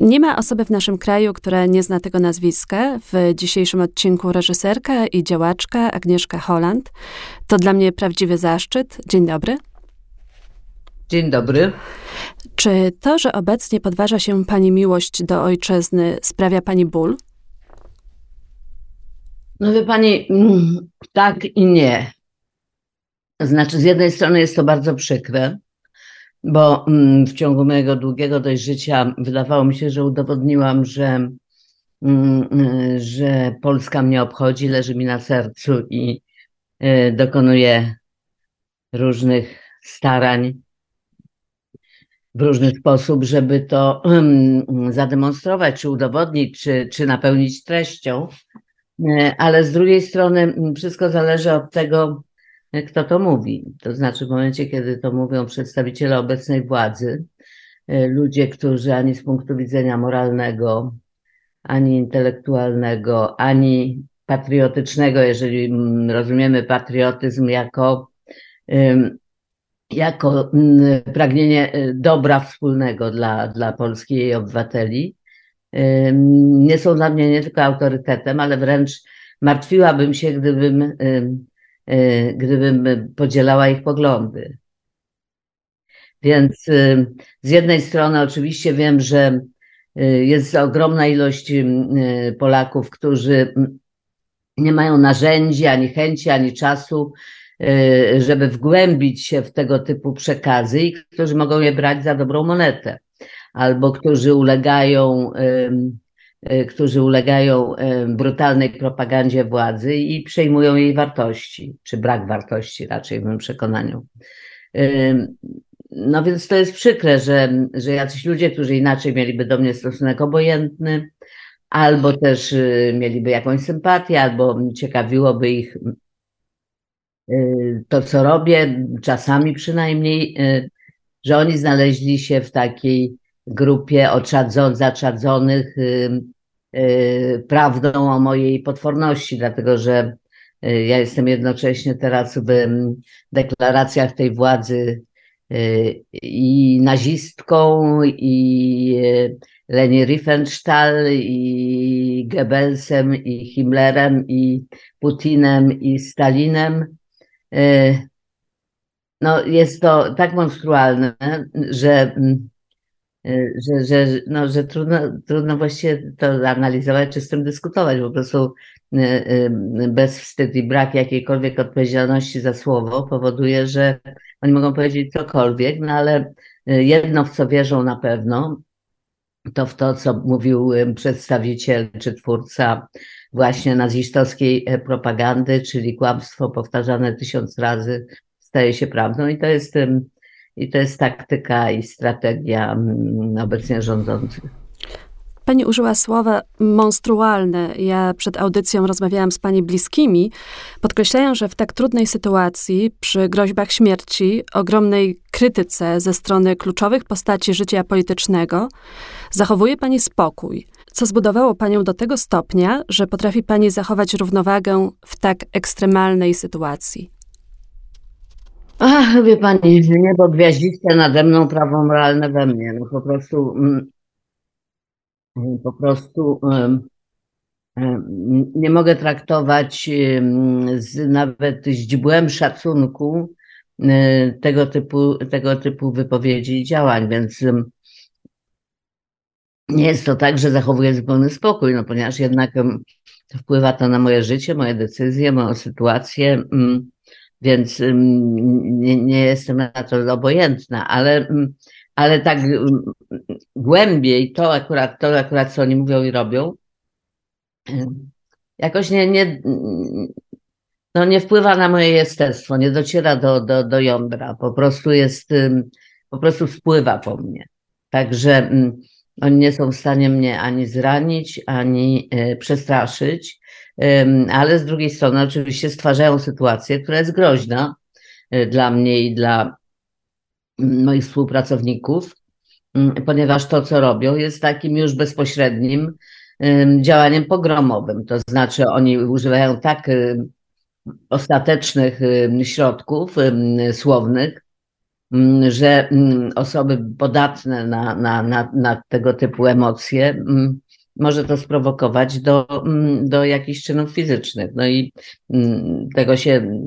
Nie ma osoby w naszym kraju, która nie zna tego nazwiska. W dzisiejszym odcinku reżyserka i działaczka Agnieszka Holland. To dla mnie prawdziwy zaszczyt. Dzień dobry. Dzień dobry. Czy to, że obecnie podważa się pani miłość do ojczyzny, sprawia pani ból? No wie pani, mm, tak i nie. Znaczy, z jednej strony jest to bardzo przykre, bo mm, w ciągu mojego długiego dość życia wydawało mi się, że udowodniłam, że, mm, że Polska mnie obchodzi, leży mi na sercu i y, dokonuje różnych starań w różny sposób, żeby to zademonstrować, czy udowodnić, czy, czy napełnić treścią. Y, ale z drugiej strony wszystko zależy od tego, kto to mówi. To znaczy, w momencie, kiedy to mówią przedstawiciele obecnej władzy, e, ludzie, którzy ani z punktu widzenia moralnego, ani intelektualnego, ani patriotycznego, jeżeli rozumiemy patriotyzm jako, jako pragnienie e, dobra wspólnego dla, dla Polski i jej obywateli, nie są dla mnie nie tylko autorytetem, ale wręcz martwiłabym się, gdybym gdybym podzielała ich poglądy. Więc y, z jednej strony oczywiście wiem, że y, jest ogromna ilość Polaków, którzy nie mają narzędzi, ani chęci, ani czasu, żeby wgłębić się w tego typu przekazy i którzy mogą je brać za dobrą monetę, albo którzy ulegają którzy ulegają e, brutalnej propagandzie władzy i przejmują jej wartości, czy brak wartości raczej w moim przekonaniu. E, no więc to jest przykre, że, że jacyś ludzie, którzy inaczej mieliby do mnie stosunek obojętny, albo też mieliby jakąś sympatię, albo ciekawiłoby ich to, co robię, czasami przynajmniej, że oni znaleźli się w takiej grupie oczadzon, zaczadzonych y, y, prawdą o mojej potworności, dlatego że y, ja jestem jednocześnie teraz w deklaracjach tej władzy i nazistką, i Leni Riefenstahl, i Goebbelsem, i Himmlerem, i Putinem, i Stalinem. No, jest to tak monstrualne, że Y, że, że, no, że trudno, trudno właściwie to analizować czy z tym dyskutować. Po prostu y, y, bezwstyd i brak jakiejkolwiek odpowiedzialności za słowo powoduje, że oni mogą powiedzieć cokolwiek, no ale jedno, w co wierzą na pewno, to w to, co mówił przedstawiciel czy twórca właśnie nazistowskiej e, propagandy, czyli kłamstwo powtarzane tysiąc razy staje się prawdą i to jest i to jest taktyka i strategia mm, obecnie rządzących. Pani użyła słowa monstrualne. Ja przed audycją rozmawiałam z pani bliskimi. Podkreślają, że w tak trudnej sytuacji, przy groźbach śmierci, ogromnej krytyce ze strony kluczowych postaci życia politycznego, zachowuje pani spokój, co zbudowało panią do tego stopnia, że potrafi pani zachować równowagę w tak ekstremalnej sytuacji. Ach, wie pani, niebo gwiaździste nade mną, prawo moralne we mnie. No po prostu, mm, po prostu nie mogę traktować z, nawet źdźbłem szacunku y, tego typu, tego typu wypowiedzi i działań, więc nie jest to tak, że zachowuję zupełny spokój, no ponieważ jednak wpływa to na moje życie, moje decyzje, moją sytuację. Mm, więc nie, nie jestem na to obojętna, ale, ale tak głębiej to akurat, to akurat, co oni mówią i robią, jakoś nie, nie, no nie wpływa na moje jestestwo, nie dociera do, do, do jądra, po prostu jest, po prostu wpływa po mnie. Także oni nie są w stanie mnie ani zranić, ani e, przestraszyć ale z drugiej strony oczywiście stwarzają sytuację, która jest groźna e, dla mnie i dla moich współpracowników, ponieważ to, co robią, jest takim już bezpośrednim działaniem pogromowym. To znaczy, oni używają tak ostatecznych środków słownych, mm, że mm, osoby podatne na, na, na, na tego typu emocje mm, może to sprowokować do, do jakichś czynów fizycznych. No i tego się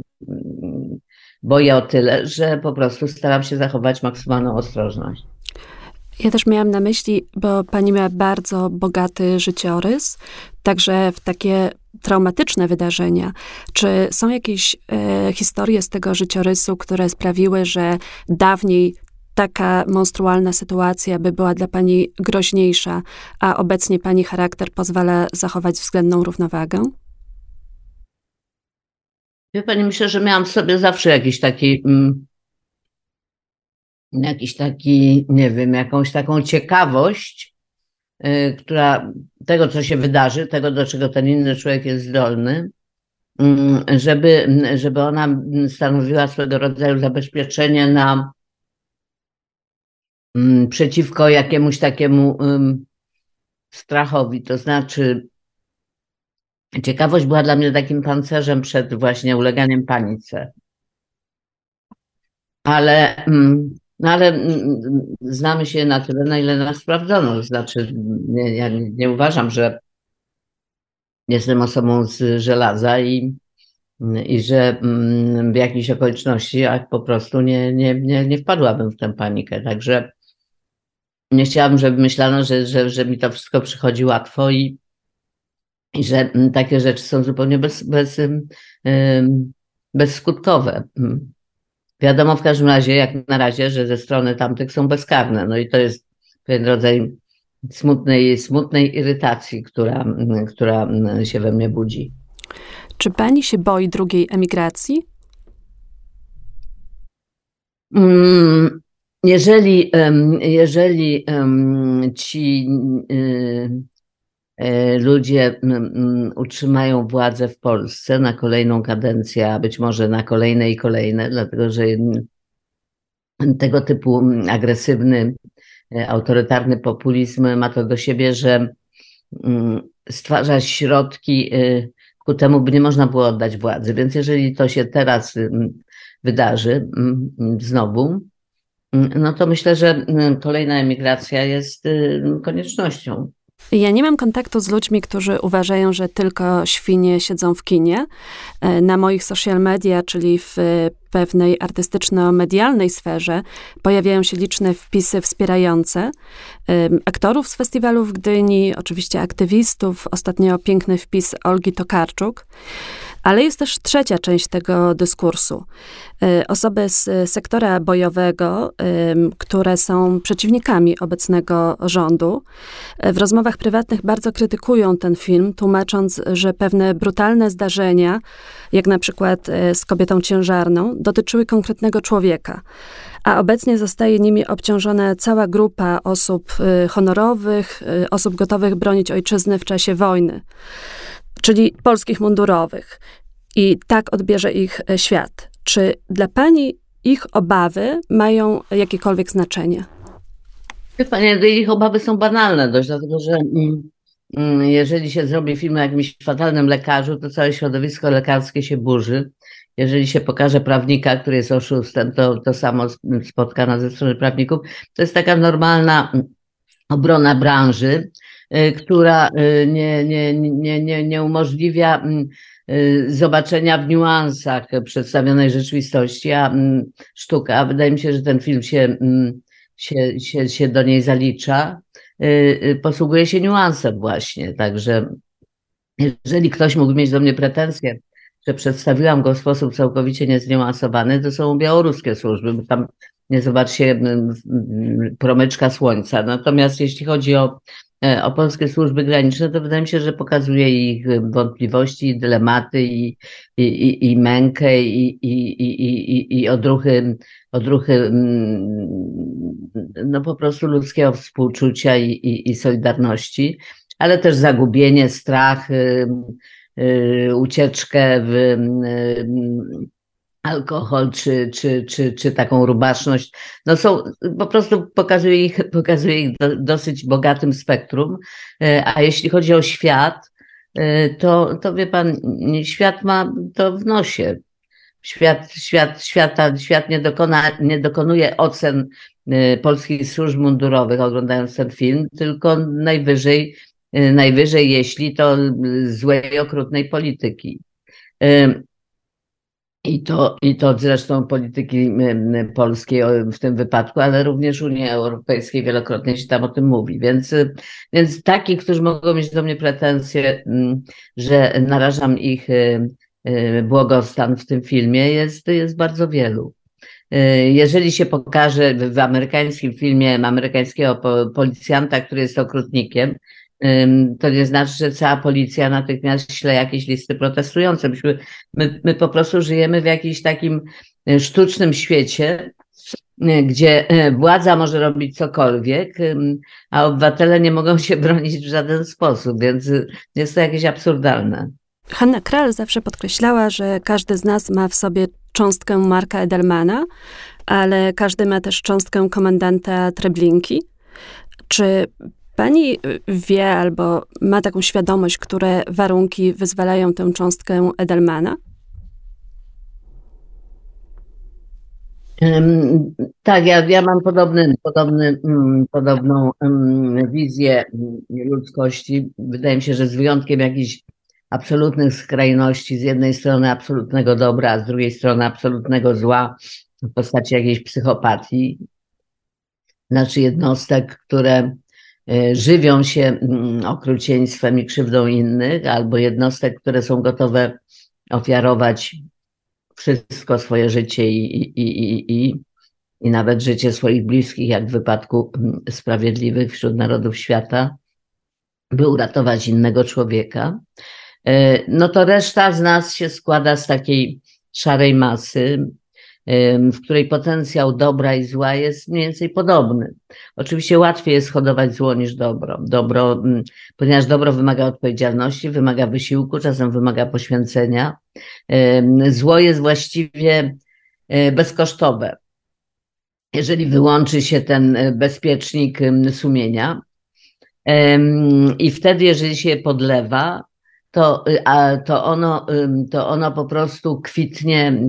boję o tyle, że po prostu staram się zachować maksymalną ostrożność. Ja też miałam na myśli, bo pani miała bardzo bogaty życiorys, także w takie traumatyczne wydarzenia. Czy są jakieś e, historie z tego życiorysu, które sprawiły, że dawniej taka monstrualna sytuacja by była dla pani groźniejsza, a obecnie pani charakter pozwala zachować względną równowagę? Wie pani, myślę, że miałam w sobie zawsze jakiś taki mm, jakiś taki, nie wiem, jakąś taką ciekawość, yy, która tego, co się wydarzy, tego, do czego ten inny człowiek jest zdolny, yy, żeby, żeby ona stanowiła swego rodzaju zabezpieczenie na przeciwko jakiemuś takiemu strachowi. To znaczy, ciekawość była dla mnie takim pancerzem przed właśnie uleganiem panice. Ale mm, no ale mm, mm, znamy się na tyle, na ile nas sprawdzono. Znaczy, nie, ja nie uważam, że jestem osobą z żelaza i, i że mm, w jakichś okolicznościach po prostu nie, nie, nie, nie wpadłabym w tę panikę. Także nie chciałabym, żeby myślano, że, że, że mi to wszystko przychodzi łatwo i, i że takie rzeczy są zupełnie bez, bez, bezskutkowe. Wiadomo w każdym razie, jak na razie, że ze strony tamtych są bezkarne. No i to jest pewien rodzaj smutnej, smutnej irytacji, która, która się we mnie budzi. Czy pani się boi drugiej emigracji? Mm, jeżeli, jeżeli ci y, E, ludzie utrzymają władzę w Polsce na kolejną kadencję, a być może na kolejne i kolejne, dlatego że tego typu agresywny, e, autorytarny populizm ma to do siebie, że stwarza środki e, ku temu, by nie można było oddać władzy. Więc jeżeli to się teraz wydarzy znowu, no to myślę, że kolejna emigracja jest koniecznością. Ja nie mam kontaktu z ludźmi, którzy uważają, że tylko świnie siedzą w kinie. E, na moich social media, czyli w pewnej artystyczno-medialnej sferze, pojawiają się liczne wpisy wspierające aktorów z festiwalu w Gdyni, oczywiście aktywistów. Ostatnio piękny wpis Olgi Tokarczuk. Ale jest też trzecia część tego dyskursu. Y, osoby z sektora bojowego, które są przeciwnikami obecnego rządu, y, w rozmowach prywatnych bardzo krytykują ten film, tłumacząc, że pewne brutalne zdarzenia, jak na przykład z kobietą ciężarną, dotyczyły konkretnego człowieka a obecnie zostaje nimi obciążona cała grupa osób honorowych, osób gotowych bronić ojczyzny w czasie wojny czyli polskich mundurowych. I tak odbierze ich e, świat. Czy dla pani ich obawy mają jakiekolwiek znaczenie? Wie pani, ich obawy są banalne dość, dlatego że mm, mm, jeżeli się zrobi film o jakimś fatalnym lekarzu, to całe środowisko lekarskie się burzy. Jeżeli się pokaże prawnika, który jest oszustem, to to samo spotkana ze strony prawników. To jest taka normalna obrona branży, która y, nie, nie, nie, nie, nie umożliwia mm, y, zobaczenia w niuansach przedstawionej rzeczywistości, a mm, sztuka, wydaje mi się, że ten film się, mm, się, się, się do niej zalicza, posługuje się niuansem właśnie, także jeżeli ktoś mógł mieć do mnie pretensje, że przedstawiłam go w sposób całkowicie niezniuansowany, to są białoruskie służby, bo tam nie zobaczcie promyczka słońca. Natomiast jeśli chodzi o E, o polskie służby graniczne, to wydaje mi się, że pokazuje ich wątpliwości, dylematy i, i, i, i mękę i, i, i, i, odruchy, odruchy mm, no po prostu ludzkiego współczucia i, i, i solidarności, ale też zagubienie, strach, y, y, ucieczkę w y, alkohol, czy, czy, czy, czy taką rubaszność. No są, po prostu pokazuje ich, pokazuje ich do, dosyć bogatym spektrum. E, a jeśli chodzi o świat, e, to, to wie pan, świat ma to w nosie. świat, świat, świata, świat nie, dokona, nie dokonuje ocen y, polskich służb mundurowych oglądając ten film, tylko najwyżej, najwyżej jeśli to złej, okrutnej polityki. I to, I to zresztą polityki polskiej w tym wypadku, ale również Unii Europejskiej wielokrotnie się tam o tym mówi. Więc, więc takich, którzy mogą mieć do mnie pretensje, że narażam ich błogostan w tym filmie, jest, jest bardzo wielu. Jeżeli się pokaże w amerykańskim filmie amerykańskiego policjanta, który jest okrutnikiem, to nie znaczy, że cała policja natychmiast śle jakieś listy protestujące. Myśmy, my, my po prostu żyjemy w jakimś takim e, sztucznym świecie, e, gdzie e, władza może robić cokolwiek, a obywatele nie mogą się bronić w żaden sposób, więc jest to jakieś absurdalne. Hanna Kral zawsze podkreślała, że każdy z nas ma w sobie cząstkę Marka Edelmana, ale każdy ma też cząstkę komendanta Treblinki. Czy Pani wie albo ma taką świadomość, które warunki wyzwalają tę cząstkę Edelmana? Tak, ja, ja mam podobny, podobny, um, podobną um, wizję ludzkości. Wydaje mi się, że z wyjątkiem jakichś absolutnych skrajności, z jednej strony absolutnego dobra, a z drugiej strony absolutnego zła w postaci jakiejś psychopatii, znaczy jednostek, które żywią się mm, okrucieństwem i krzywdą innych, albo jednostek, które są gotowe ofiarować wszystko swoje życie i, i, i, i, i nawet życie swoich bliskich, jak w wypadku mm, sprawiedliwych wśród narodów świata, by uratować innego człowieka, e, no to reszta z nas się składa z takiej szarej masy, w której potencjał dobra i zła jest mniej więcej podobny. Oczywiście łatwiej jest hodować zło niż dobro. Dobro, mm, ponieważ dobro wymaga odpowiedzialności, wymaga wysiłku, czasem wymaga poświęcenia. Zło jest właściwie e, bezkosztowe. Jeżeli wyłączy się ten e, bezpiecznik sumienia, i wtedy, jeżeli się podlewa, to, a, to, ono, to ono po prostu kwitnie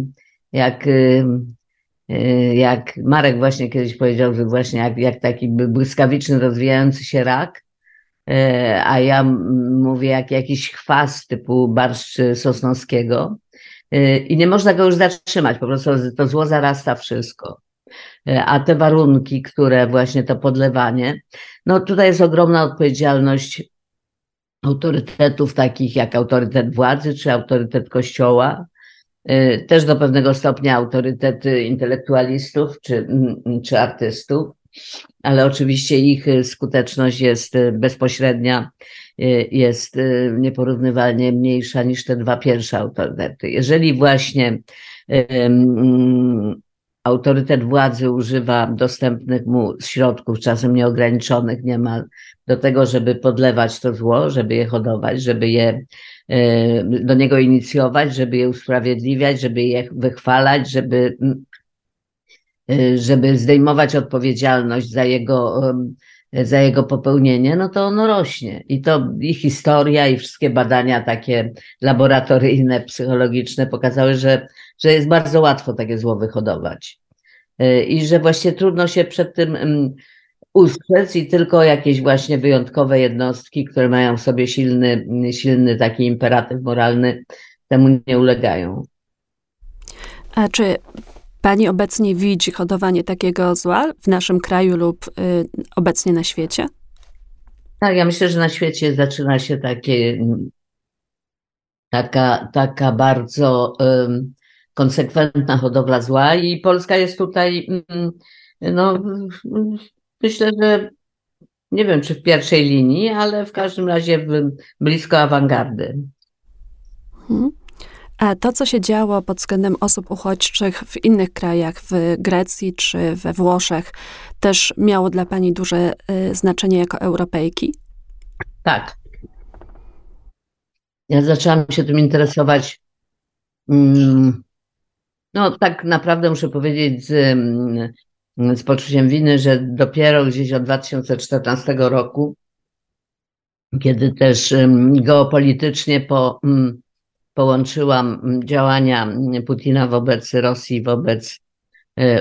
jak, y, y, jak Marek właśnie kiedyś powiedział, że właśnie jak, jak taki błyskawiczny, rozwijający się rak, y, a ja mówię jak jakiś chwas typu barszcz sosnowskiego i nie można go już zatrzymać, po prostu to zło zarasta wszystko. A te warunki, które właśnie to podlewanie, no tutaj jest ogromna odpowiedzialność autorytetów takich jak autorytet władzy czy autorytet kościoła, też do pewnego stopnia autorytety intelektualistów czy, mm, czy artystów, ale oczywiście ich skuteczność jest y, bezpośrednia, y, jest nieporównywalnie mniejsza niż te dwa pierwsze autorytety. Jeżeli właśnie autorytet władzy używa dostępnych mu środków, czasem nieograniczonych niemal, do tego, żeby podlewać to zło, żeby je hodować, żeby je do niego inicjować, żeby je usprawiedliwiać, żeby je wychwalać, żeby, e, żeby zdejmować odpowiedzialność za jego, za jego popełnienie, no to ono rośnie. I to i historia, i wszystkie badania takie laboratoryjne, psychologiczne pokazały, że że jest bardzo łatwo takie zło wyhodować. E, I że właśnie trudno się przed tym mm, ustrzec i tylko jakieś właśnie wyjątkowe jednostki, które mają w sobie silny, silny taki imperatyw moralny, temu nie ulegają. A czy pani obecnie widzi hodowanie takiego zła w naszym kraju lub y, obecnie na świecie? Tak, ja myślę, że na świecie zaczyna się takie, taka, taka bardzo konsekwentna hodowla zła i Polska jest tutaj, mm, no myślę, że nie wiem, czy w pierwszej linii, ale w każdym razie blisko awangardy. Hmm. A to, co się działo pod względem osób uchodźczych w innych krajach, w Grecji czy we Włoszech, też miało dla Pani duże y, znaczenie jako Europejki? Tak. Ja zaczęłam się tym interesować mm, no tak naprawdę muszę powiedzieć z, mm, z poczuciem winy, że dopiero gdzieś od 2014 roku, kiedy też geopolitycznie po, mm, połączyłam działania Putina wobec Rosji, wobec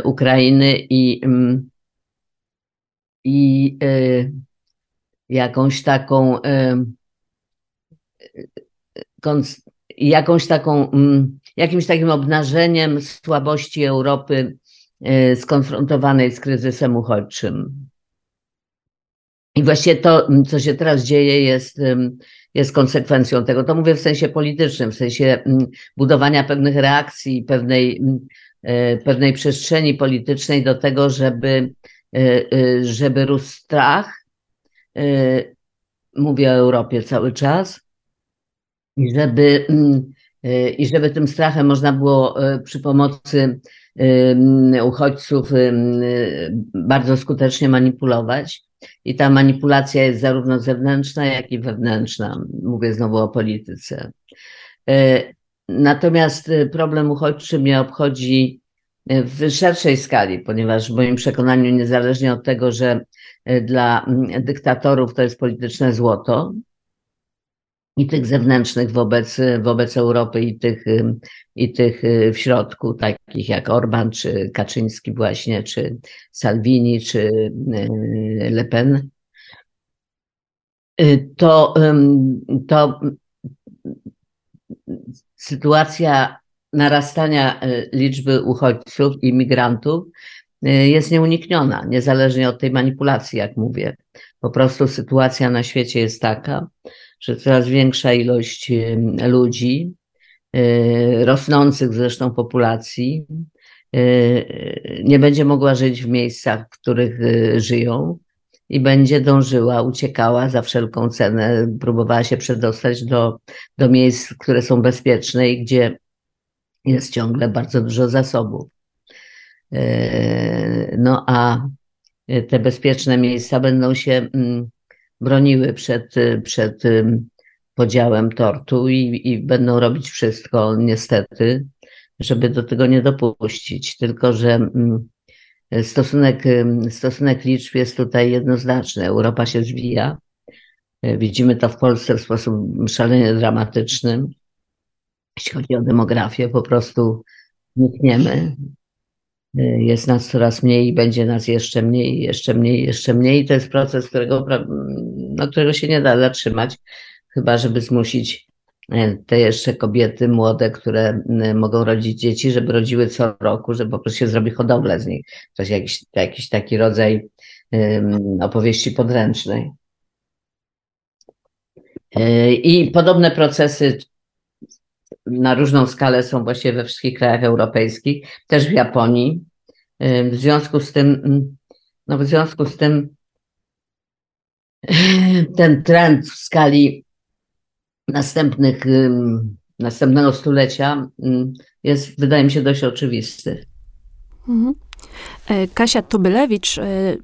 Ukrainy i, i jakąś taką jakąś taką, jakimś takim obnażeniem słabości Europy skonfrontowanej z kryzysem uchodźczym. I właśnie to, co się teraz dzieje, jest, jest konsekwencją tego. To mówię w sensie politycznym, w sensie budowania pewnych reakcji, pewnej, e, pewnej przestrzeni politycznej do tego, żeby, e, żeby rósł strach. Mówię o Europie cały czas. I żeby, i żeby tym strachem można było przy pomocy uchodźców bardzo skutecznie manipulować. I ta manipulacja jest zarówno zewnętrzna, jak i wewnętrzna. Mówię znowu o polityce. E, natomiast e, problem uchodźczy mnie obchodzi e, w szerszej skali, ponieważ w moim przekonaniu, niezależnie od tego, że dla dyktatorów to jest polityczne złoto, i tych zewnętrznych wobec, wobec Europy, i tych, i tych w środku, takich jak Orban, czy Kaczyński, właśnie, czy Salvini, czy Le Pen, to, to sytuacja narastania liczby uchodźców i migrantów jest nieunikniona, niezależnie od tej manipulacji, jak mówię. Po prostu sytuacja na świecie jest taka, że coraz większa ilość ludzi, y, rosnących zresztą populacji, y, nie będzie mogła żyć w miejscach, w których y, żyją i będzie dążyła, uciekała za wszelką cenę, próbowała się przedostać do, do miejsc, które są bezpieczne i gdzie jest ciągle bardzo dużo zasobów. No a te bezpieczne miejsca będą się mm, broniły przed, przed podziałem tortu i, i będą robić wszystko, niestety, żeby do tego nie dopuścić. Tylko, że stosunek, stosunek liczb jest tutaj jednoznaczny. Europa się zwija. Widzimy to w Polsce w sposób szalenie dramatyczny. Jeśli chodzi o demografię, po prostu nikniemy. Jest nas coraz mniej będzie nas jeszcze mniej, jeszcze mniej, jeszcze mniej. To jest proces, którego, no, którego się nie da zatrzymać, chyba żeby zmusić e, te jeszcze kobiety młode, które mogą rodzić dzieci, żeby rodziły co roku, żeby po prostu się zrobi hodowlę z nich. To jest jakiś, jakiś taki rodzaj opowieści podręcznej. I podobne procesy na różną skalę są właściwie we wszystkich krajach europejskich, też w Japonii. W związku z tym, no w związku z tym ten trend w skali następnych, następnego stulecia jest, wydaje mi się, dość oczywisty. Mhm. E, Kasia Tubylewicz e,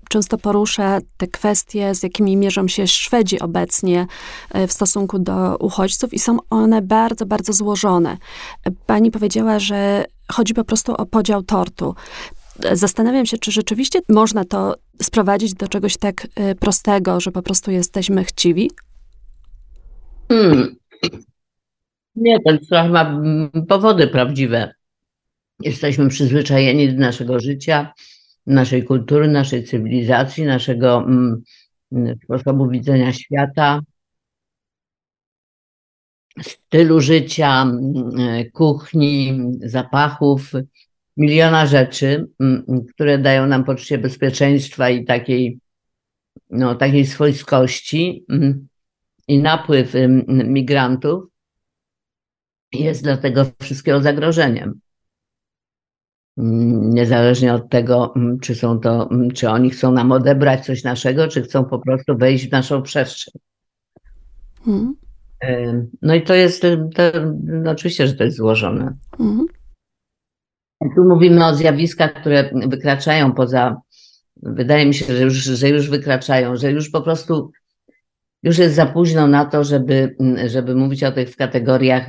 często porusza te kwestie, z jakimi mierzą się Szwedzi obecnie e, w stosunku do uchodźców i są one bardzo, bardzo złożone. Pani powiedziała, że chodzi po prostu o podział tortu. Zastanawiam się, czy rzeczywiście można to sprowadzić do czegoś tak prostego, że po prostu jesteśmy chciwi? Hmm. Nie, ten strach ma powody prawdziwe. Jesteśmy przyzwyczajeni do naszego życia, naszej kultury, naszej cywilizacji, naszego mm, sposobu widzenia świata, stylu życia, mm, kuchni, zapachów, miliona rzeczy, mm, które dają nam poczucie bezpieczeństwa i takiej, no, takiej swojskości. I napływ migrantów jest dla tego wszystkiego zagrożeniem. Mm, niezależnie od tego, mm, czy są to, mm, czy oni chcą nam odebrać coś naszego, czy chcą po prostu wejść w naszą przestrzeń. Hmm. No i to jest, to, no oczywiście, że to jest złożone. Hmm. Tu mówimy o zjawiskach, które wykraczają poza, wydaje mi się, że już, że już wykraczają, że już po prostu, już jest za późno na to, żeby, żeby mówić o tych w kategoriach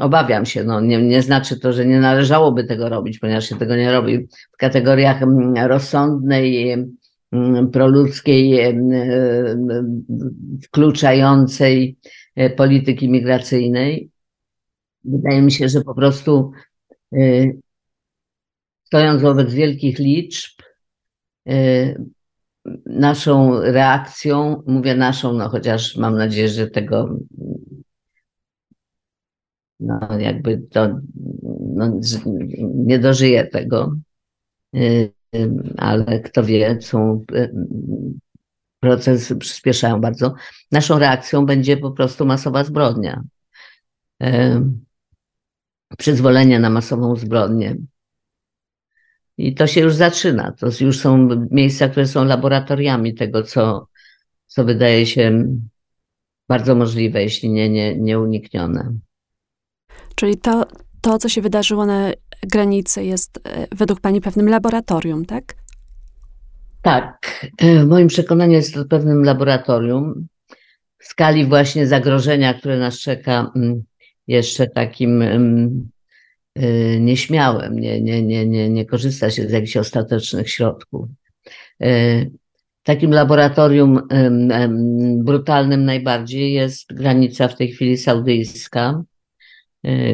Obawiam się, no nie, nie znaczy to, że nie należałoby tego robić, ponieważ się tego nie robi w kategoriach mm, rozsądnej, mm, proludzkiej, mm, wkluczającej e, polityki migracyjnej. wydaje mi się, że po prostu y, stojąc wobec wielkich liczb, y, naszą reakcją, mówię naszą, no chociaż mam nadzieję, że tego no jakby to no, nie dożyje tego, y, ale kto wie, są procesy przyspieszają bardzo. Naszą reakcją będzie po prostu masowa zbrodnia. Przyzwolenie na masową zbrodnię. I to się już zaczyna. To już są miejsca, które są laboratoriami tego, co, co wydaje się bardzo możliwe, jeśli nie, nie, nieuniknione. Czyli to, to, co się wydarzyło na granicy, jest e, według Pani pewnym laboratorium, tak? Tak. E, w moim przekonaniu jest to pewnym laboratorium w skali właśnie zagrożenia, które nas czeka mm, jeszcze takim mm, Y, nieśmiałym, nie, nie, nie, nie, nie korzysta się z jakichś ostatecznych środków. Takim laboratorium brutalnym najbardziej jest granica w tej chwili saudyjska,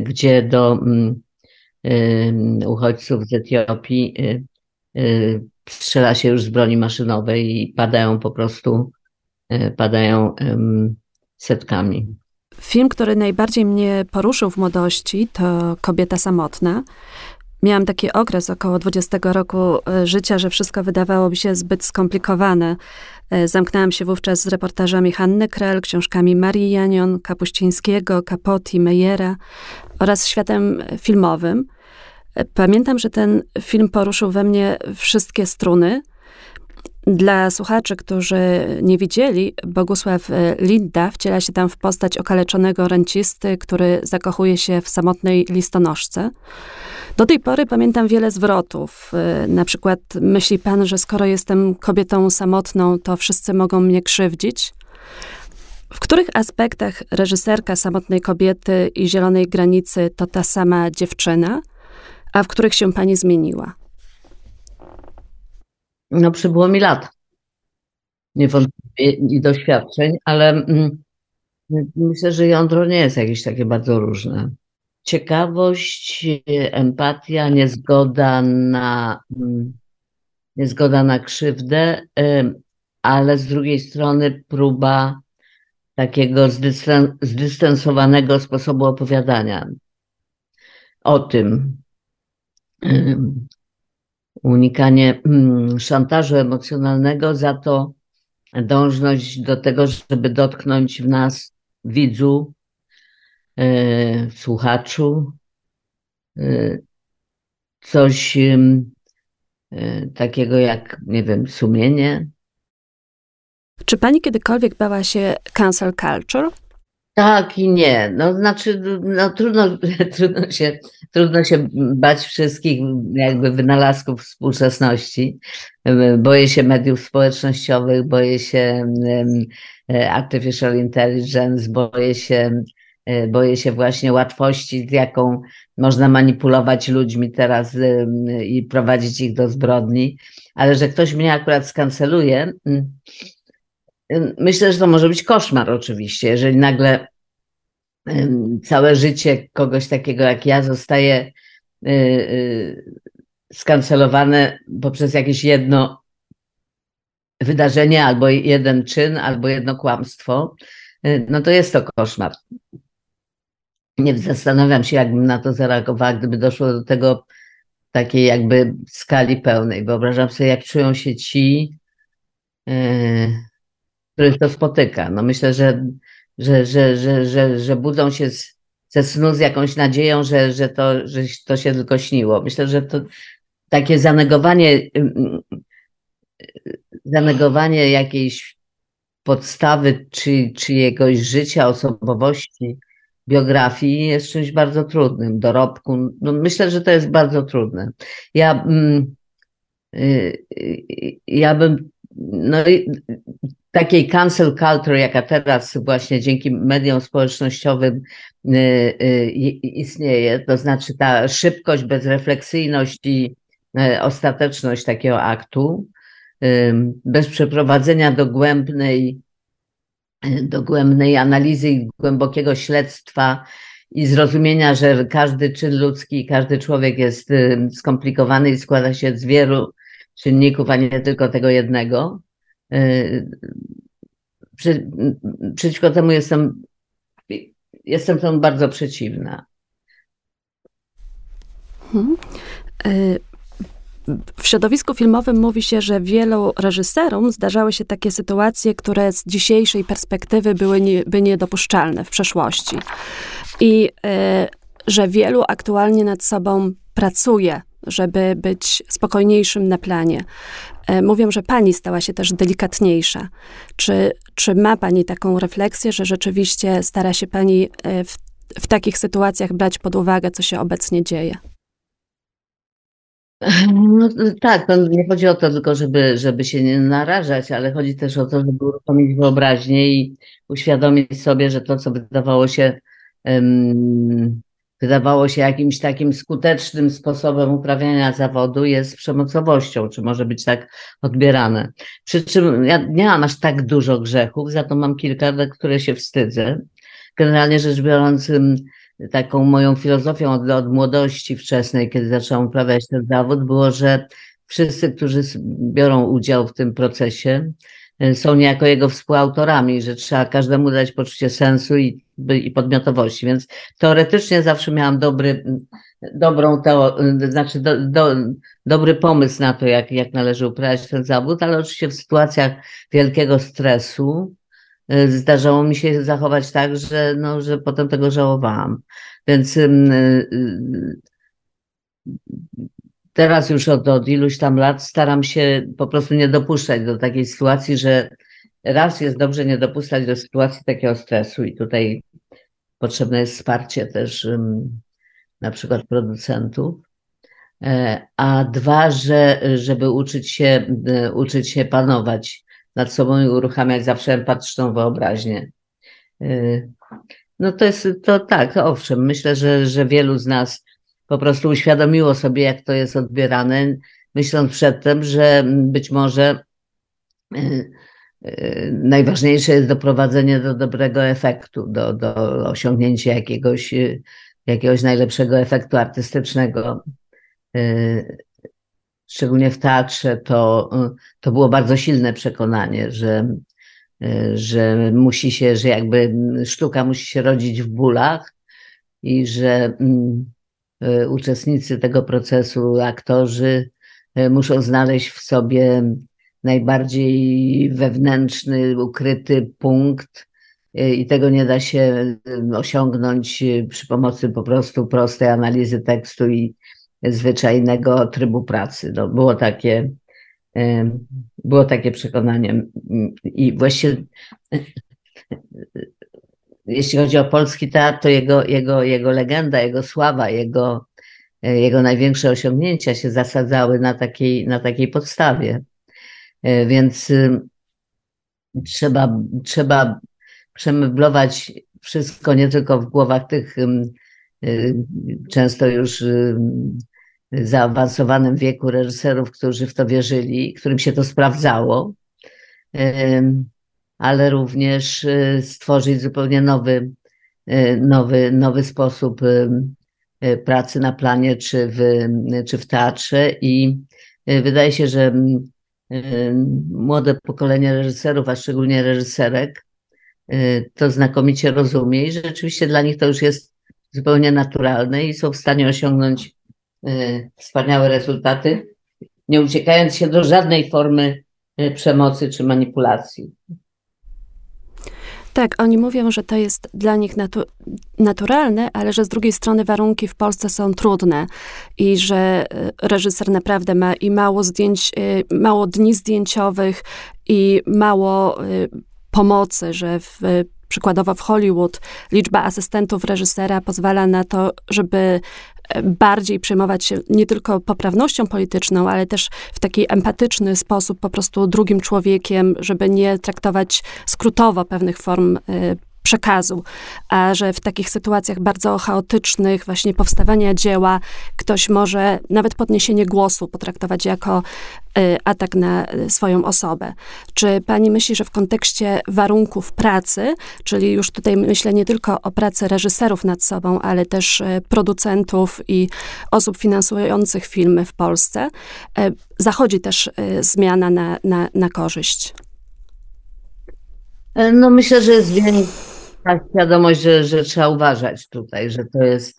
gdzie do mm, uchodźców z Etiopii strzela się już z broni maszynowej i padają po prostu, padają setkami. Film, który najbardziej mnie poruszył w młodości, to Kobieta samotna. Miałam taki okres około 20 roku e, życia, że wszystko wydawało mi się zbyt skomplikowane. E, zamknęłam się wówczas z reportażami Hanny Krell, książkami Marii Janion, Kapuścińskiego, Capotti, Mejera oraz światem filmowym. E, pamiętam, że ten film poruszył we mnie wszystkie struny – dla słuchaczy, którzy nie widzieli, Bogusław e, Linda wciela się tam w postać okaleczonego rencisty, który zakochuje się w samotnej listonoszce. Do tej pory pamiętam wiele zwrotów. E, na przykład myśli pan, że skoro jestem kobietą samotną, to wszyscy mogą mnie krzywdzić? W których aspektach reżyserka samotnej kobiety i zielonej granicy to ta sama dziewczyna, a w których się pani zmieniła? No przybyło mi lat. Niewątpliwie i doświadczeń, ale mm, myślę, że jądro nie jest jakieś takie bardzo różne. Ciekawość, empatia, niezgoda na, mm, niezgoda na krzywdę, ale z drugiej strony próba takiego zdystansowanego sposobu opowiadania o tym, unikanie mm, szantażu emocjonalnego, za to dążność do tego, żeby dotknąć w nas widzu, e, słuchaczu, e, coś e, takiego jak, nie wiem, sumienie. Czy pani kiedykolwiek bała się cancel culture? Tak i nie. No, znaczy, no, trudno, trudno, się, trudno się bać wszystkich jakby wynalazków współczesności. Boję się mediów społecznościowych, boję się artificial intelligence, boję się, e, boję się właśnie łatwości, z jaką można manipulować ludźmi teraz i prowadzić ich do zbrodni. Ale że ktoś mnie akurat skanceluje, Myślę, że to może być koszmar oczywiście, jeżeli nagle całe życie kogoś takiego jak ja zostaje y, y, skancelowane poprzez jakieś jedno wydarzenie, albo jeden czyn, albo jedno kłamstwo, y, no to jest to koszmar. Nie zastanawiam się, jakbym na to zareagowała, gdyby doszło do tego takiej jakby skali pełnej. Wyobrażam sobie, jak czują się ci, których to spotyka. No myślę, że, że, że, że, że, że budzą się z, ze snu z jakąś nadzieją, że, że, to, że to się tylko śniło. Myślę, że to takie zanegowanie, zanegowanie jakiejś podstawy czy, czyjegoś życia, osobowości, biografii jest czymś bardzo trudnym, dorobku. No myślę, że to jest bardzo trudne. Ja, mm, y, y, ja bym no, takiej cancel culture, jaka teraz właśnie dzięki mediom społecznościowym y, y, istnieje, to znaczy ta szybkość, bezrefleksyjność i y, ostateczność takiego aktu, bez przeprowadzenia dogłębnej, dogłębnej analizy i głębokiego śledztwa i zrozumienia, że każdy czyn ludzki, każdy człowiek jest skomplikowany i składa się z wielu czynników, a nie tylko tego jednego. Y, przy, przeciwko temu jestem, jestem temu bardzo przeciwna. Hmm. W środowisku filmowym mówi się, że wielu reżyserom zdarzały się takie sytuacje, które z dzisiejszej perspektywy były nie, by niedopuszczalne w przeszłości. I y, że wielu aktualnie nad sobą pracuje, żeby być spokojniejszym na planie. Y, mówią, że pani stała się też delikatniejsza. Czy, czy ma pani taką refleksję, że rzeczywiście stara się pani y, w, w takich sytuacjach brać pod uwagę, co się obecnie dzieje? No, tak, to nie chodzi o to tylko, żeby, żeby się nie narażać, ale chodzi też o to, żeby uruchomić wyobraźnię i uświadomić sobie, że to, co wydawało się, um, wydawało się jakimś takim skutecznym sposobem uprawiania zawodu, jest przemocowością, czy może być tak odbierane. Przy czym ja nie mam aż tak dużo grzechów, za to mam kilka, które się wstydzę. Generalnie rzecz biorąc, taką moją filozofią od, od młodości wczesnej, kiedy zaczęłam uprawiać ten zawód, było, że wszyscy, którzy biorą udział w tym procesie, są niejako jego współautorami, że trzeba każdemu dać poczucie sensu i, i podmiotowości. Więc teoretycznie zawsze miałam dobry, dobrą teo, znaczy do, do, dobry pomysł na to, jak, jak należy uprawiać ten zawód, ale oczywiście w sytuacjach wielkiego stresu, Y, zdarzało mi się zachować tak, że, no, że potem tego żałowałam. Więc y, y, teraz już od, od iluś tam lat staram się po prostu nie dopuszczać do takiej sytuacji, że raz jest dobrze nie dopuszczać do sytuacji takiego stresu i tutaj potrzebne jest wsparcie też na przykład producentów. E, a dwa, że, żeby uczyć się, uczyć się panować nad sobą i uruchamiać zawsze empatyczną wyobraźnię. Y, no to jest, to tak, owszem, myślę, że, że wielu z nas po prostu uświadomiło sobie, jak to jest odbierane, myśląc przedtem, że być może y, y, najważniejsze jest doprowadzenie do dobrego efektu, do, do osiągnięcia jakiegoś, jakiegoś najlepszego efektu artystycznego. Szczególnie w teatrze, to, to było bardzo silne przekonanie, że, że musi się, że jakby sztuka musi się rodzić w bólach i że mm, uczestnicy tego procesu, aktorzy, muszą znaleźć w sobie najbardziej wewnętrzny, ukryty punkt, i tego nie da się osiągnąć przy pomocy po prostu prostej analizy tekstu i, zwyczajnego trybu pracy. No, było takie, było takie przekonanie. I właściwie jeśli chodzi o polski teatr, to jego, jego, jego legenda, jego sława, jego, jego największe osiągnięcia się zasadzały na takiej, na takiej podstawie. Więc trzeba, trzeba przemeblować wszystko nie tylko w głowach tych często już zaawansowanym wieku reżyserów, którzy w to wierzyli, którym się to sprawdzało, ale również y, stworzyć zupełnie nowy, y, nowy, nowy sposób y, pracy na planie czy w, czy w teatrze. I wydaje się, że młode pokolenie reżyserów, a szczególnie reżyserek, to znakomicie rozumie i rzeczywiście dla nich to już jest zupełnie naturalne i są w stanie osiągnąć wspaniałe rezultaty, nie uciekając się do żadnej formy przemocy czy manipulacji. Tak, oni mówią, że to jest dla nich natu naturalne, ale że z drugiej strony warunki w Polsce są trudne i że y, reżyser naprawdę ma i mało zdjęć, mało dni zdjęciowych i mało pomocy, że w przykładowo w Hollywood liczba asystentów reżysera pozwala na to, żeby bardziej przejmować się nie tylko poprawnością polityczną, ale też w taki empatyczny sposób po prostu drugim człowiekiem, żeby nie traktować skrótowo pewnych form y, przekazu, a że w takich sytuacjach bardzo chaotycznych, właśnie powstawania dzieła, ktoś może nawet podniesienie głosu potraktować jako y, atak na swoją osobę. Czy pani myśli, że w kontekście warunków pracy, czyli już tutaj myślę nie tylko o pracy reżyserów nad sobą, ale też y, producentów i osób finansujących filmy w Polsce, y, zachodzi też zmiana na, na, na korzyść? No myślę, że jest ta świadomość, że, że trzeba uważać tutaj, że to jest.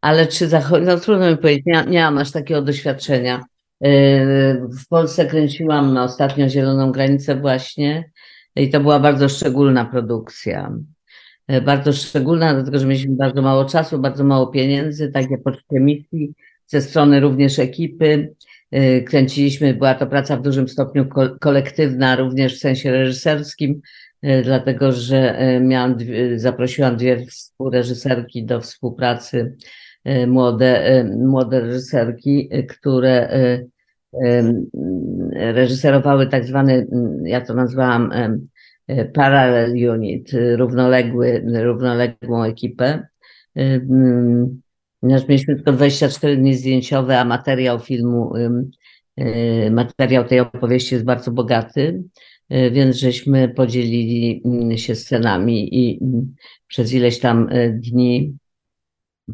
Ale czy zachodzi, no trudno mi powiedzieć, nie, mam aż takiego doświadczenia. Yy, w Polsce kręciłam ostatnio Zieloną Granicę właśnie i to była bardzo szczególna produkcja. Yy, bardzo szczególna, dlatego że mieliśmy bardzo mało czasu, bardzo mało pieniędzy, takie poczucie misji ze strony również ekipy. Yy, kręciliśmy, była to praca w dużym stopniu kolektywna, również w sensie reżyserskim. E, dlatego że e, miałam, zaprosiłam dwie współreżyserki do współpracy, e, młode, młode reżyserki, które reżyserowały tak zwany, ja to nazwałam parallel unit, równoległy, równoległą ekipę. Mieliśmy tylko 24 dni zdjęciowe, a materiał filmu, materiał tej opowieści jest bardzo bogaty. E, więc żeśmy podzielili mm, się scenami i mm, przez ileś tam e, dni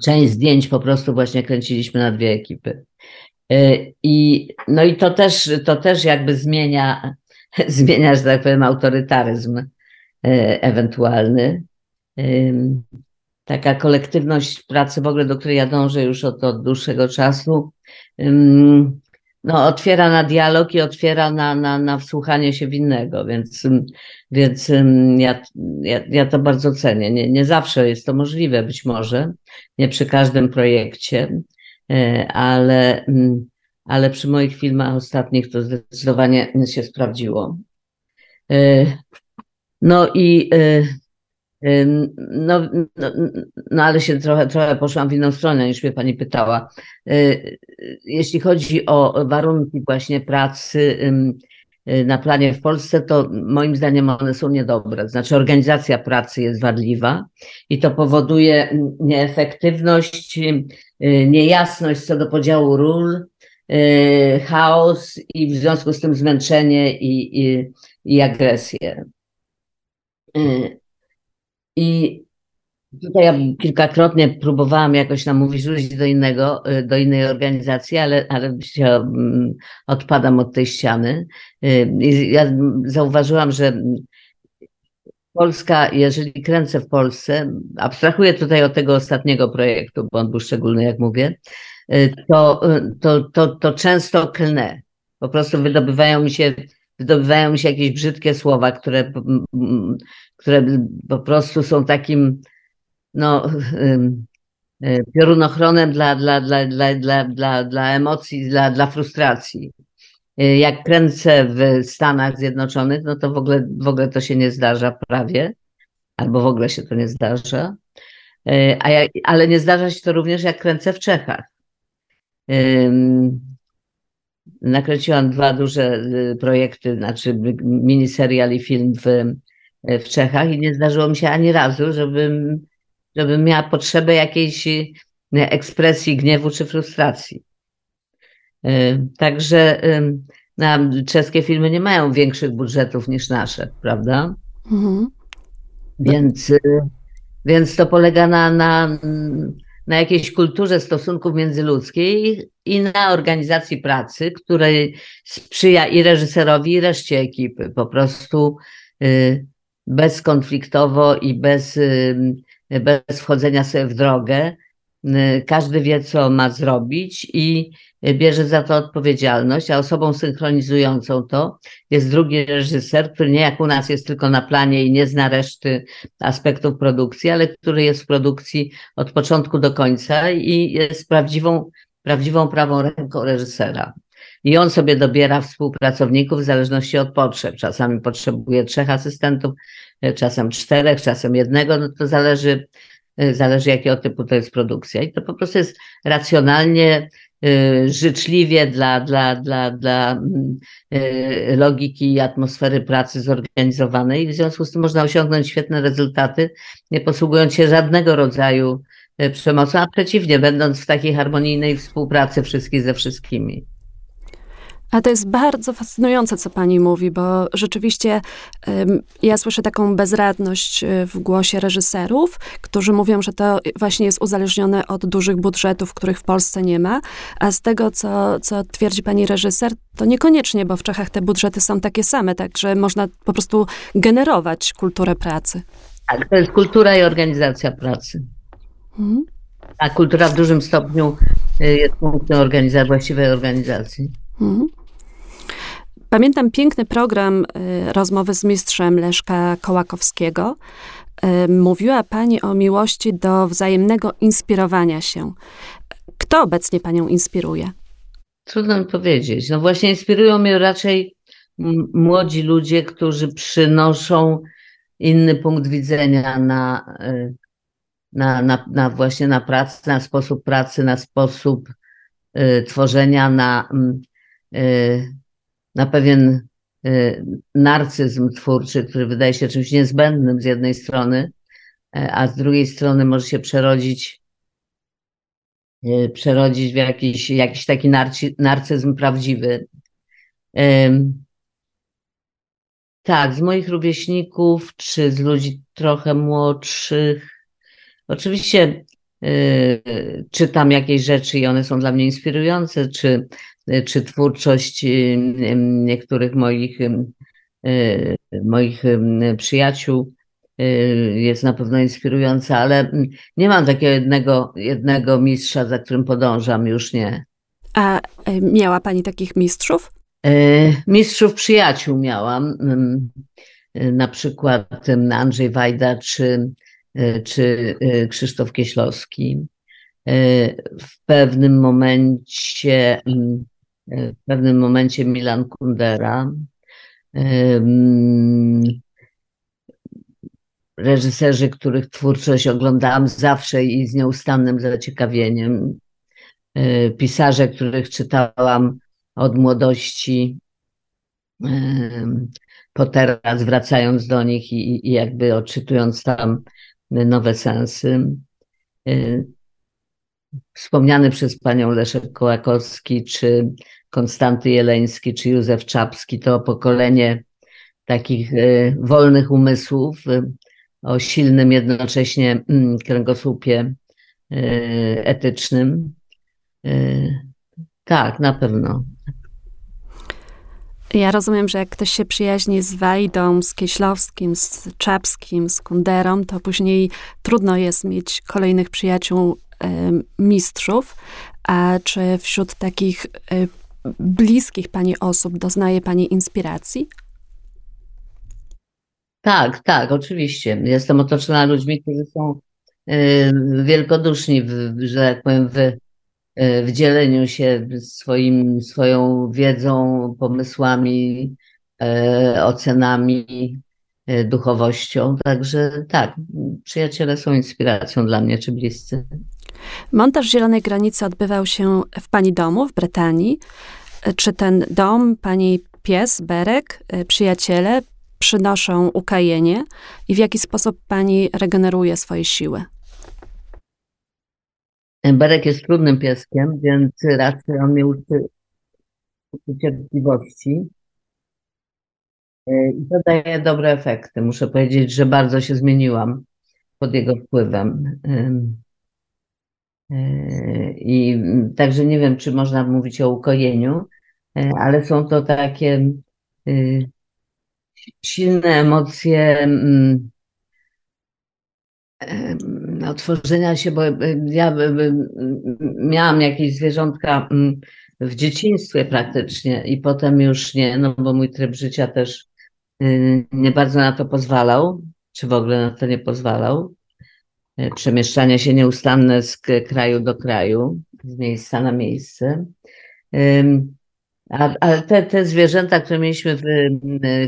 część zdjęć po prostu właśnie kręciliśmy na dwie ekipy. E, I, no i to też, to też jakby zmienia, zmienia, że tak powiem, autorytaryzm ewentualny. Taka kolektywność pracy w ogóle, do której ja dążę już od, od dłuższego czasu, no, otwiera na dialog i otwiera na, na, na wsłuchanie się w innego, więc, więc ja, ja, ja to bardzo cenię. Nie, nie zawsze jest to możliwe, być może, nie przy każdym projekcie, e, ale, ale przy moich filmach ostatnich to zdecydowanie się sprawdziło. E, no i e, no, no, no, ale się trochę, trochę poszłam w inną stronę niż mnie pani pytała. Y, jeśli chodzi o warunki właśnie pracy y, na planie w Polsce, to moim zdaniem one są niedobre. Znaczy organizacja pracy jest wadliwa i to powoduje nieefektywność, y, niejasność co do podziału ról, chaos i w związku z tym zmęczenie i, i, i agresję. I tutaj ja kilkakrotnie próbowałam jakoś namówić ludzi do innego, y, do innej organizacji, ale, ale się, mm, odpadam od tej ściany. Y, I ja zauważyłam, że Polska, jeżeli kręcę w Polsce, abstrahuję tutaj od tego ostatniego projektu, bo on był szczególny, jak mówię, y, to, to, to, to często klnę. Po prostu wydobywają mi się wydobywają mi się jakieś brzydkie słowa, które, które po prostu są takim no, piorunochronem dla, dla, dla, dla, dla, dla, dla emocji, dla, dla frustracji. E, jak kręcę w Stanach Zjednoczonych, no to w ogóle, w ogóle to się nie zdarza prawie, albo w ogóle się to nie zdarza. E, a ja, ale nie zdarza się to również, jak kręcę w Czechach nakręciłam dwa duże y, projekty, znaczy miniserial i film w, w Czechach i nie zdarzyło mi się ani razu, żebym, żebym miała potrzebę jakiejś y, ekspresji gniewu czy frustracji. Y, także no, czeskie filmy nie mają większych budżetów niż nasze, prawda? Mhm. Więc, więc to polega na, na na jakiejś kulturze stosunków międzyludzkich i na organizacji pracy, której sprzyja i reżyserowi, i reszcie ekipy. Po prostu y, bezkonfliktowo i bez, bez wchodzenia sobie w drogę. Y, każdy wie, co ma zrobić i bierze za to odpowiedzialność, a osobą synchronizującą to jest drugi reżyser, który nie jak u nas jest tylko na planie i nie zna reszty aspektów produkcji, ale który jest w produkcji od początku do końca i jest prawdziwą, prawdziwą prawą ręką reżysera. I on sobie dobiera współpracowników w zależności od potrzeb. Czasami potrzebuje trzech asystentów, czasem czterech, czasem jednego, no to zależy, zależy jakiego typu to jest produkcja. I to po prostu jest racjonalnie życzliwie dla, dla, dla, dla mm, logiki i atmosfery pracy zorganizowanej. W związku z tym można osiągnąć świetne rezultaty, nie posługując się żadnego rodzaju przemocą, a przeciwnie, będąc w takiej harmonijnej współpracy wszystkich ze wszystkimi. A to jest bardzo fascynujące, co pani mówi, bo rzeczywiście um, ja słyszę taką bezradność e, w głosie reżyserów, którzy mówią, że to właśnie jest uzależnione od dużych budżetów, których w Polsce nie ma. A z tego, co, co twierdzi pani reżyser, to niekoniecznie, bo w Czechach te budżety są takie same, także można po prostu generować kulturę pracy. Tak, to jest kultura i organizacja pracy. Mhm. A kultura w dużym stopniu e, jest punktem organizacji, właściwej organizacji. Mhm. Pamiętam piękny program y, rozmowy z mistrzem Leszka Kołakowskiego. Y, mówiła Pani o miłości do wzajemnego inspirowania się. Kto obecnie Panią inspiruje? Trudno mi powiedzieć. No właśnie inspirują mnie raczej młodzi ludzie, którzy przynoszą inny punkt widzenia na, y, na, na, na właśnie na pracę, na sposób pracy, na sposób y, tworzenia, na y, na pewien y, narcyzm twórczy, który wydaje się czymś niezbędnym z jednej strony, e, a z drugiej strony może się przerodzić, y, przerodzić w jakiś, jakiś taki narci, narcyzm prawdziwy. Tak, z moich rówieśników, czy z ludzi trochę młodszych. Oczywiście y, czytam jakieś rzeczy i one są dla mnie inspirujące, czy czy twórczość niektórych moich, moich przyjaciół jest na pewno inspirująca, ale nie mam takiego jednego, jednego mistrza, za którym podążam, już nie. A miała Pani takich mistrzów? Mistrzów przyjaciół miałam, na przykład Andrzej Wajda czy, czy Krzysztof Kieślowski. W pewnym momencie w pewnym momencie Milan Kundera. Reżyserzy, których twórczość oglądałam zawsze i z nieustannym zaciekawieniem. E, pisarze, których czytałam od młodości po teraz, wracając do nich i, i jakby odczytując tam nowe sensy. Wspomniany przez panią Leszek Kołakowski, czy Konstanty Jeleński czy Józef Czapski to pokolenie takich e, wolnych umysłów e, o silnym jednocześnie mm, kręgosłupie e, etycznym. Tak, na pewno. Ja rozumiem, że jak ktoś się przyjaźni z Wajdą, z Kieślowskim, z Czapskim, z Kunderą, to później trudno jest mieć kolejnych przyjaciół mistrzów. A czy wśród takich bliskich Pani osób doznaje Pani inspiracji? Tak, tak, oczywiście. Jestem otoczona ludźmi, którzy są y, wielkoduszni, w, że tak powiem, w, y, w dzieleniu się swoim, swoją wiedzą, pomysłami, ocenami, duchowością. Także tak, przyjaciele są inspiracją dla mnie, czy bliscy. Montaż Zielonej Granicy odbywał się w pani domu w Brytanii. Czy ten dom, pani pies, Berek, y, przyjaciele przynoszą ukajenie i w jaki sposób pani regeneruje swoje siły? Berek jest trudnym pieskiem, więc raczej on mnie uczy, uczy cierpliwości. Y, I to daje dobre efekty. Muszę powiedzieć, że bardzo się zmieniłam pod jego wpływem. I także nie wiem, czy można mówić o ukojeniu, e, ale są to takie silne emocje mm, otworzenia się, bo ja miałam jakieś zwierzątka mm, w dzieciństwie praktycznie i potem już nie, no bo mój tryb życia też nie bardzo na to pozwalał, czy w ogóle na to nie pozwalał. E, przemieszczania się nieustanne z kraju do kraju, z miejsca na miejsce. Ale te, te zwierzęta, które mieliśmy, w,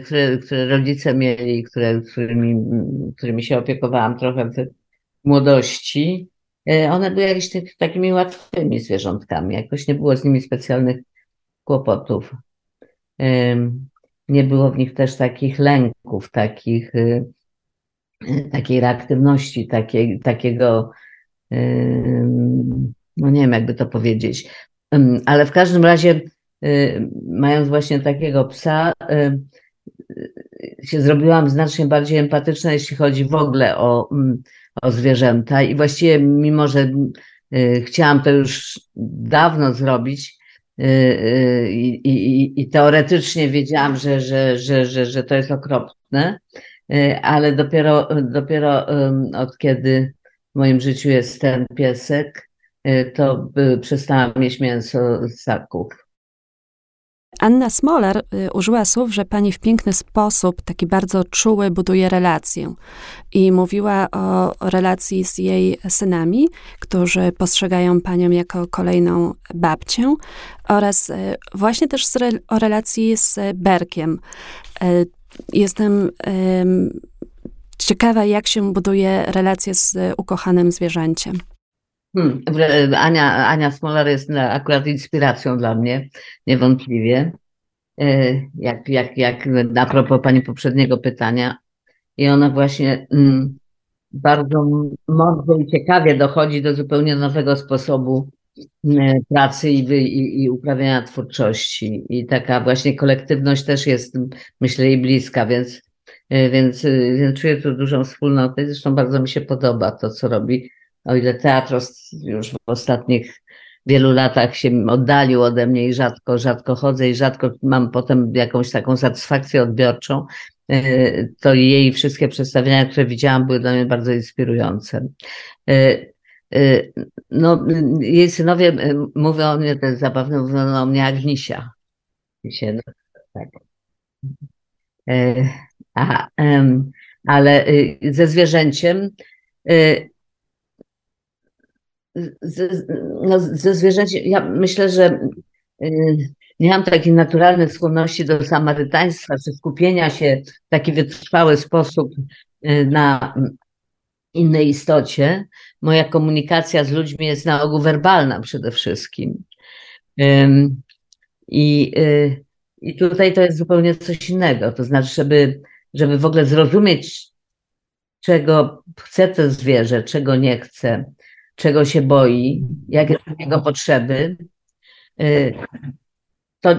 które, które rodzice mieli, które, którymi, którymi się opiekowałam trochę w młodości, one były jakieś takimi łatwymi zwierzątkami, jakoś nie było z nimi specjalnych kłopotów. Nie było w nich też takich lęków, takich, y, takiej reaktywności, takiego, no nie wiem, jakby to powiedzieć. Ale w każdym razie, y, mając właśnie takiego psa, się zrobiłam znacznie bardziej empatyczna, jeśli chodzi w ogóle o, o zwierzęta. I właściwie, mimo że y, chciałam to już dawno zrobić, Y, y, i, i, i teoretycznie wiedziałam, że, że, że, że, że to jest okropne, y, ale dopiero, dopiero od kiedy w moim życiu jest ten piesek, to przestałam mieć mięso z ssaków. Anna Smoler y, użyła słów, że pani w piękny sposób, taki bardzo czuły, buduje relację. I mówiła o relacji z jej synami, którzy postrzegają panią jako kolejną babcię, oraz y, właśnie też o relacji z Berkiem. Y, jestem ciekawa, jak się buduje relacje z ukochanym zwierzęciem. Hmm, Ania, Ania Smolar jest akurat inspiracją dla mnie, niewątpliwie. E, jak, jak, jak a propos pani poprzedniego pytania. I ona właśnie mm, bardzo mądrze i ciekawie dochodzi do zupełnie nowego sposobu e, pracy i, i, i uprawiania twórczości. I taka właśnie kolektywność też jest, myślę, jej bliska, więc, e, więc, więc czuję tu dużą wspólnotę. Zresztą bardzo mi się podoba to, co robi o ile teatr już w ostatnich wielu latach się oddalił ode mnie i rzadko, rzadko chodzę i rzadko mam potem jakąś taką satysfakcję odbiorczą, e, to jej wszystkie przedstawienia, które widziałam, były dla mnie bardzo inspirujące. E, e, no, jej synowie mówią o mnie, to zabawne, mówią o mnie Agnisia. No, tak. A, ale ze zwierzęciem ze, no, ze zwierzęciem, ja myślę, że y, nie mam takiej naturalnej skłonności do samarytaństwa, czy skupienia się w taki wytrwały sposób y, na innej istocie. Moja komunikacja z ludźmi jest na ogół werbalna przede wszystkim. I, y, i tutaj to jest zupełnie coś innego. To znaczy, żeby, żeby w ogóle zrozumieć, czego chce to zwierzę, czego nie chce, czego się boi, jakie są jego potrzeby, y, to,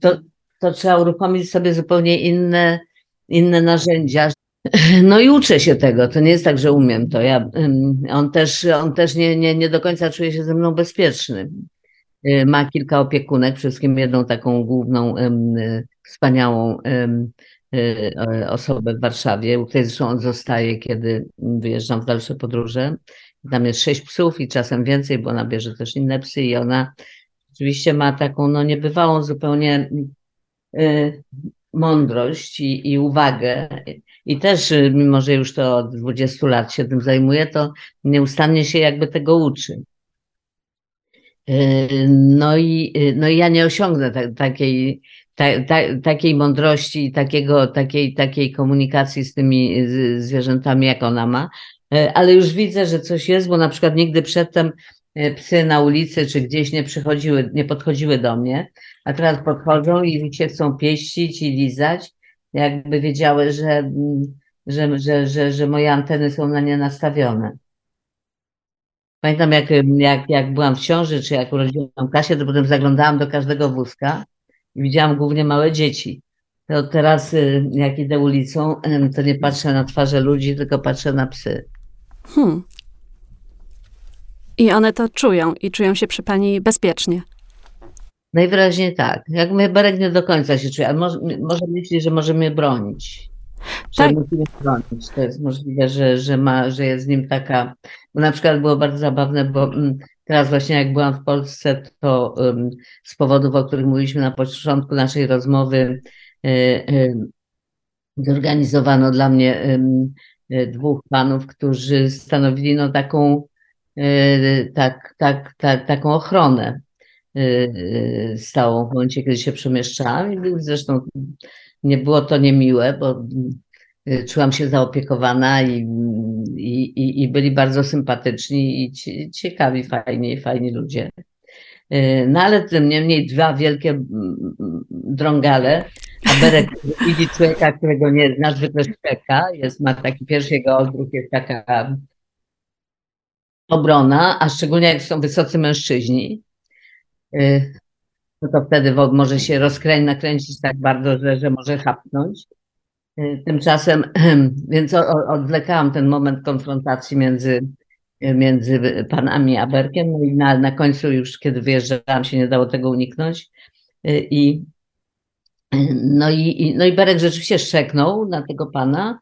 to, to trzeba uruchomić sobie zupełnie inne, inne narzędzia. No i uczę się tego. To nie jest tak, że umiem to. Ja, on też, on też nie, nie, nie do końca czuje się ze mną bezpieczny. Y, ma kilka opiekunek, przede wszystkim jedną taką główną, wspaniałą osobę w Warszawie, u której zresztą on zostaje, kiedy wyjeżdżam w dalsze podróże. Tam jest sześć psów i czasem więcej, bo ona bierze też inne psy i ona oczywiście ma taką no, niebywałą zupełnie y, mądrość i, i uwagę. I też, y, mimo że już to od 20 lat się tym zajmuje, to nieustannie się jakby tego uczy. Y, no i, y, no i ja nie osiągnę ta, takiej, ta, ta, takiej mądrości i takiego, takiej, takiej komunikacji z tymi zwierzętami, jak ona ma, ale już widzę, że coś jest, bo na przykład nigdy przedtem e, psy na ulicy czy gdzieś nie przychodziły, nie podchodziły do mnie, a teraz podchodzą i się chcą pieścić i lizać, jakby wiedziały, że, mm, że, że, że, że moje anteny są na nie nastawione. Pamiętam, jak, jak, jak byłam w ciąży, czy jak urodziłam Kasię, to potem zaglądałam do każdego wózka i widziałam głównie małe dzieci. To teraz, y, jak idę ulicą, to nie patrzę na twarze ludzi, tylko patrzę na psy. Hmm. I one to czują i czują się przy pani bezpiecznie. Najwyraźniej tak. Jak my Berek nie do końca się czuje, ale może, może myśli, że może mnie bronić. Że tak. musi mnie bronić. To jest możliwe, że, że, ma, że jest z nim taka. Bo na przykład było bardzo zabawne, bo mm, teraz właśnie jak byłam w Polsce, to um, z powodów, o których mówiliśmy na początku naszej rozmowy, y, y, zorganizowano dla mnie dwóch panów, którzy stanowili no taką, e, tak, tak, tak, taką ochronę e, stałą w momencie, kiedy się przemieszczałam. I zresztą nie było to niemiłe, bo czułam się zaopiekowana i, i, i byli bardzo sympatyczni i ciekawi, fajni, fajni ludzie. No ale tym niemniej dwa wielkie drągale, a widzi człowieka, którego nie zna, zwykle szczeka, jest, ma taki pierwszy jego odruch, jest taka obrona, a szczególnie jak są wysocy mężczyźni, y, no to wtedy może się rozkręcić, nakręcić tak bardzo, że, że może chapnąć. Y, tymczasem, więc odwlekałam ten moment konfrontacji między, między panami a Berkiem, no i na, na końcu już, kiedy wyjeżdżałam, się nie dało tego uniknąć. Y, I, no, i, no i Berek rzeczywiście szczeknął na tego pana.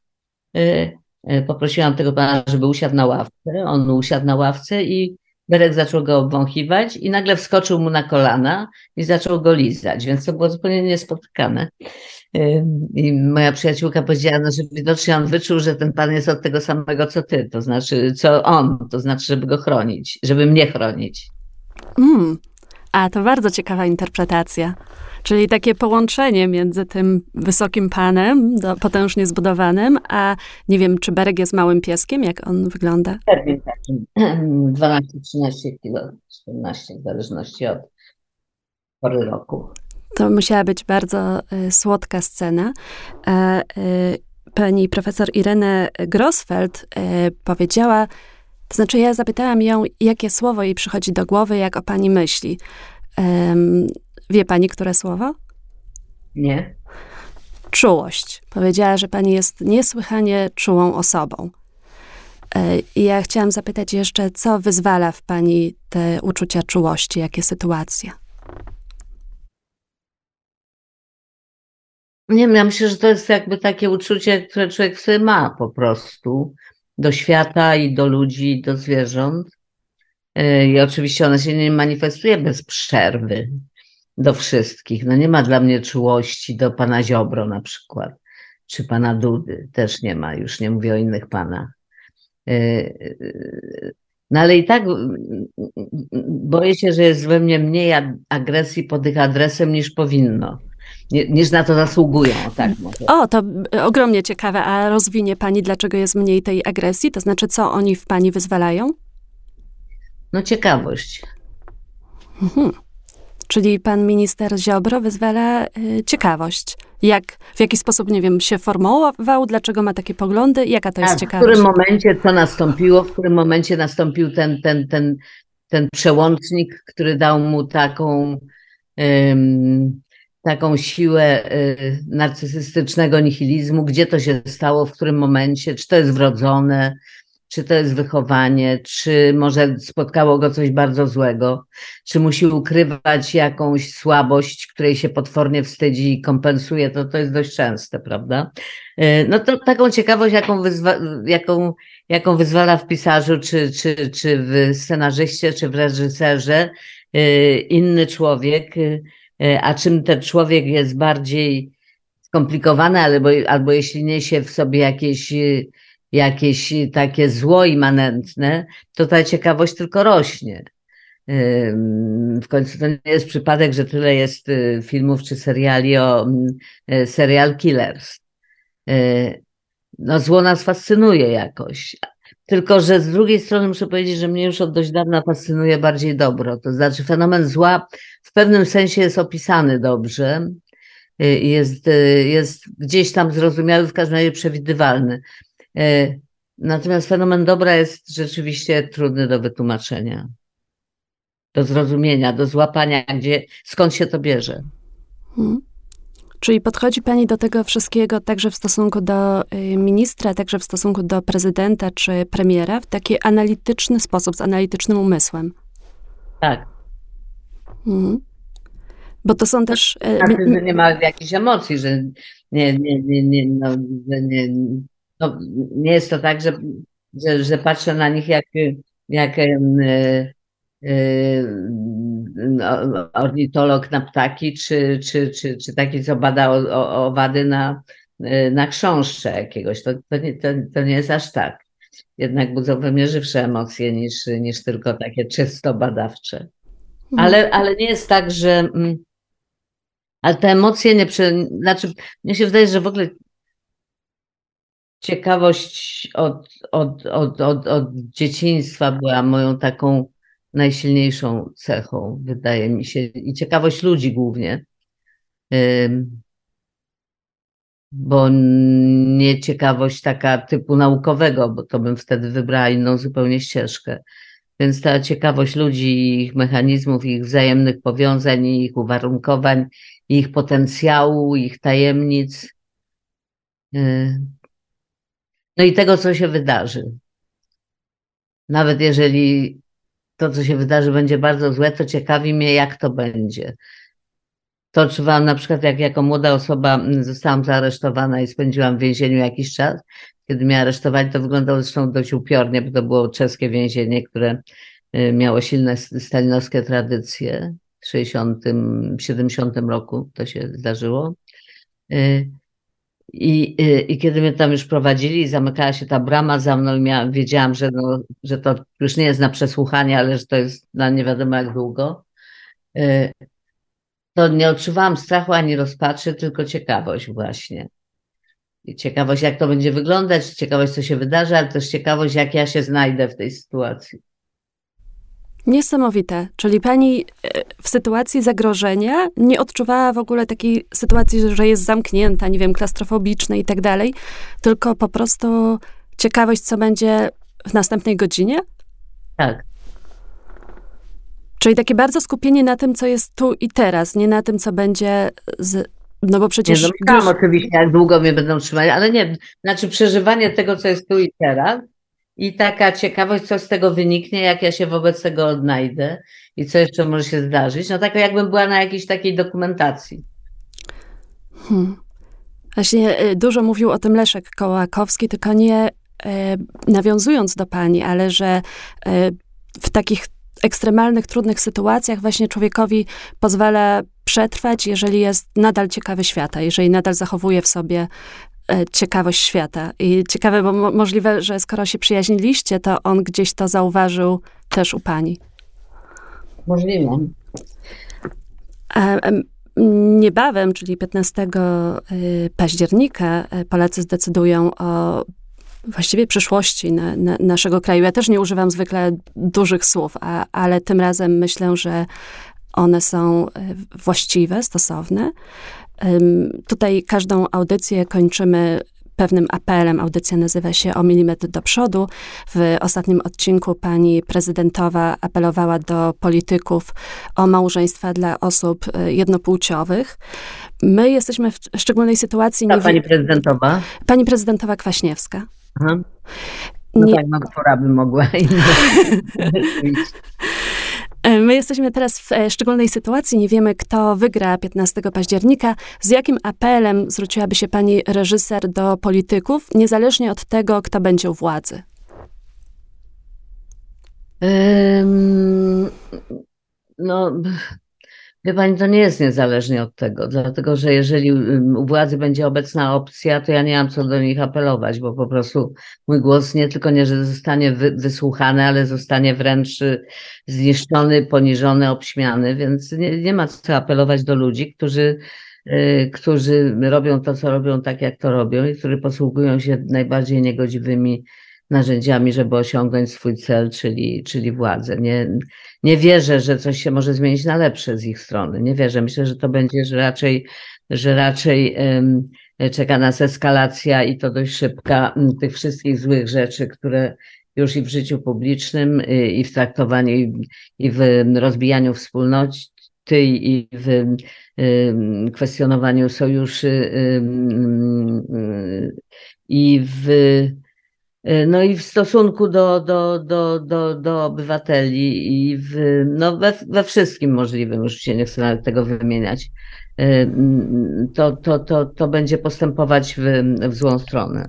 Poprosiłam tego pana, żeby usiadł na ławce. On usiadł na ławce i Berek zaczął go obwąchiwać i nagle wskoczył mu na kolana i zaczął go lizać, więc to było zupełnie niespotykane. I moja przyjaciółka powiedziała, no, że widocznie on wyczuł, że ten pan jest od tego samego co ty, to znaczy co on, to znaczy, żeby go chronić, żeby mnie chronić. Mm. A to bardzo ciekawa interpretacja. Czyli takie połączenie między tym wysokim panem, do, potężnie zbudowanym, a nie wiem, czy Berek jest małym pieskiem, jak on wygląda? Pewnie takim 12-13 kilo, 14 w zależności od pory roku. To musiała być bardzo y, słodka scena. E, y, pani profesor Irene Grossfeld y, powiedziała, to znaczy ja zapytałam ją, jakie słowo jej przychodzi do głowy, jak o pani myśli. Wie pani, które słowo? Nie. Czułość. Powiedziała, że pani jest niesłychanie czułą osobą. E, I ja chciałam zapytać jeszcze, co wyzwala w pani te uczucia czułości, jakie sytuacje? Nie wiem, ja myślę, że to jest jakby takie uczucie, które człowiek sobie ma po prostu do świata i do ludzi, i do zwierząt. E, I oczywiście ona się nie manifestuje bez przerwy do wszystkich. No nie ma dla mnie czułości do pana Ziobro na przykład, czy pana Dudy, też nie ma, już nie mówię o innych panach. E, e, no ale i tak boję się, że jest we mnie mniej agresji pod ich adresem niż powinno. Niż na to zasługują, tak może. O, to ogromnie ciekawe. A rozwinie pani, dlaczego jest mniej tej agresji? To znaczy, co oni w pani wyzwalają? No ciekawość. Mhm. Czyli pan minister Ziobro wyzwala y, ciekawość. Jak, w jaki sposób, nie wiem, się formował, dlaczego ma takie poglądy, jaka to jest A, ciekawość? W którym momencie co nastąpiło, w którym momencie nastąpił ten, ten, ten, ten przełącznik, który dał mu taką, ym, taką siłę y, narcysystycznego nihilizmu, gdzie to się stało, w którym momencie, czy to jest wrodzone, czy to jest wychowanie, czy może spotkało go coś bardzo złego, czy musi ukrywać jakąś słabość, której się potwornie wstydzi i kompensuje, to? To jest dość częste, prawda? Y, no to taką ciekawość, jaką, wyzwa- jaką, jaką wyzwala w pisarzu, czy, czy, czy w scenarzyście, czy w reżyserze y, inny człowiek, y, a czym ten człowiek jest bardziej skomplikowany, albo, albo jeśli niesie w sobie jakieś jakieś takie zło immanentne, to ta ciekawość tylko rośnie. W końcu to nie jest przypadek, że tyle jest y, filmów czy seriali o y, serial killers. Y, no, zło nas fascynuje jakoś. Tylko, że z drugiej strony muszę powiedzieć, że mnie już od dość dawna fascynuje bardziej dobro. To znaczy, fenomen zła w pewnym sensie jest opisany dobrze, jest, jest gdzieś tam zrozumiały, w każdym razie przewidywalny. E, natomiast fenomen dobra jest rzeczywiście trudny do wytłumaczenia, do zrozumienia, do złapania, gdzie, skąd się to bierze. Hmm. Czyli podchodzi Pani do tego wszystkiego także w stosunku do y, ministra, także w stosunku do prezydenta czy premiera w taki analityczny sposób, z analitycznym umysłem. Tak. Hmm. Bo to są też. Znaczy, że nie ma jakichś emocji, że nie, nie, nie, nie, no, że nie, no, nie jest to tak, że, że, że patrzę na nich jak, jak yy, yy, ornitolog na ptaki, czy, czy, czy, czy taki, co bada owady na, yy, na książce jakiegoś. To, to, nie, to, to nie jest aż tak. Jednak budzą we mnie żywsze emocje niż, niż tylko takie czysto badawcze. Mhm. Ale, ale nie jest tak, że. Mm, ale te emocje nie. Prze... Znaczy, mnie się wydaje, że w ogóle ciekawość od, od, od, od, od dzieciństwa była moją taką najsilniejszą cechą, wydaje mi się, i ciekawość ludzi głównie. Bo nie ciekawość taka typu naukowego, bo to bym wtedy wybrała inną zupełnie ścieżkę. Więc ta ciekawość ludzi, ich mechanizmów, ich wzajemnych powiązań, ich uwarunkowań, ich potencjału, ich tajemnic. Y, no i tego, co się wydarzy. Nawet jeżeli to, co się wydarzy, będzie bardzo złe, to ciekawi mnie, jak to będzie. To odczuwałam na przykład, jak jako młoda osoba zostałam zaaresztowana i spędziłam w więzieniu jakiś czas. Kiedy mnie aresztowali, to wyglądało zresztą dość upiornie, bo to było czeskie więzienie, które y, miało silne stalinowskie tradycje. W 60, 70 roku to się zdarzyło. Y, I, y, I kiedy mnie tam już prowadzili, zamykała się ta brama za mną i miałam, wiedziałam, że, no, że to już nie jest na przesłuchanie, ale że to jest na nie wiadomo jak długo. To nie odczuwałam strachu ani rozpaczy, tylko ciekawość właśnie ciekawość, jak to będzie wyglądać, ciekawość, co się wydarzy, ale też ciekawość, jak ja się znajdę w tej sytuacji. Niesamowite. Czyli pani e, w sytuacji zagrożenia nie odczuwała w ogóle takiej sytuacji, że jest zamknięta, nie wiem, klastrofobiczna i tak dalej, tylko po prostu ciekawość, co będzie w następnej godzinie? Tak. Czyli takie bardzo skupienie na tym, co jest tu i teraz, nie na tym, co będzie z, no bo przecież... Nie, no gdzieś... oczywiście, jak długo mnie będą trzymać, ale nie, znaczy przeżywanie tego, co jest tu i teraz i taka ciekawość, co z tego wyniknie, jak ja się wobec tego odnajdę i co jeszcze może się zdarzyć. No tak jakbym była na jakiejś takiej dokumentacji. Hmm. Właśnie e, dużo mówił o tym Leszek Kołakowski, tylko nie e, nawiązując do pani, ale że e, w takich ekstremalnych, trudnych sytuacjach właśnie człowiekowi pozwala przetrwać, jeżeli jest nadal ciekawy świata, jeżeli nadal zachowuje w sobie ciekawość świata. I ciekawe, bo mo możliwe, że skoro się przyjaźniliście, to on gdzieś to zauważył też u pani. Możliwe. E, niebawem, czyli 15 e, października, Polacy zdecydują o właściwie przyszłości na, na naszego kraju. Ja też nie używam zwykle dużych słów, a, ale tym razem myślę, że one są e, właściwe, stosowne. Tutaj każdą audycję kończymy pewnym apelem. Audycja nazywa się O milimetr do przodu. W ostatnim odcinku pani prezydentowa apelowała do polityków o małżeństwa dla osób e, jednopłciowych. My jesteśmy w szczególnej sytuacji. Ta pani prezydentowa? Pani prezydentowa Kwaśniewska. Aha. No nie... tak, no pora by mogła. E, my jesteśmy teraz w e, szczególnej sytuacji, nie wiemy, kto wygra 15 października. Z jakim apelem zwróciłaby się pani reżyser do polityków, niezależnie od tego, kto będzie u władzy? Um, no, Wie pani, to nie jest niezależnie od tego, dlatego że jeżeli u władzy będzie obecna opcja, to ja nie mam co do nich apelować, bo po prostu mój głos nie tylko nie, że zostanie wysłuchany, ale zostanie wręcz y, zniszczony, poniżony, obśmiany, więc nie, nie ma co apelować do ludzi, którzy, y, którzy robią to, co robią tak, jak to robią i którzy posługują się najbardziej niegodziwymi narzędziami, żeby osiągnąć swój cel, czyli, czyli władzę. Nie, nie wierzę, że coś się może zmienić na lepsze z ich strony. Nie wierzę. Myślę, że to będzie, że raczej, że raczej um, czeka nas eskalacja i to dość szybka tych wszystkich złych rzeczy, które już i w życiu publicznym, i w traktowaniu, i w rozbijaniu wspólnoty, i w kwestionowaniu sojuszy, i w no i w stosunku do, do, do, do, do obywateli i w, no we, we wszystkim możliwym, już się nie chcę nawet tego wymieniać, e, to, to, to, to będzie postępować w, w złą stronę.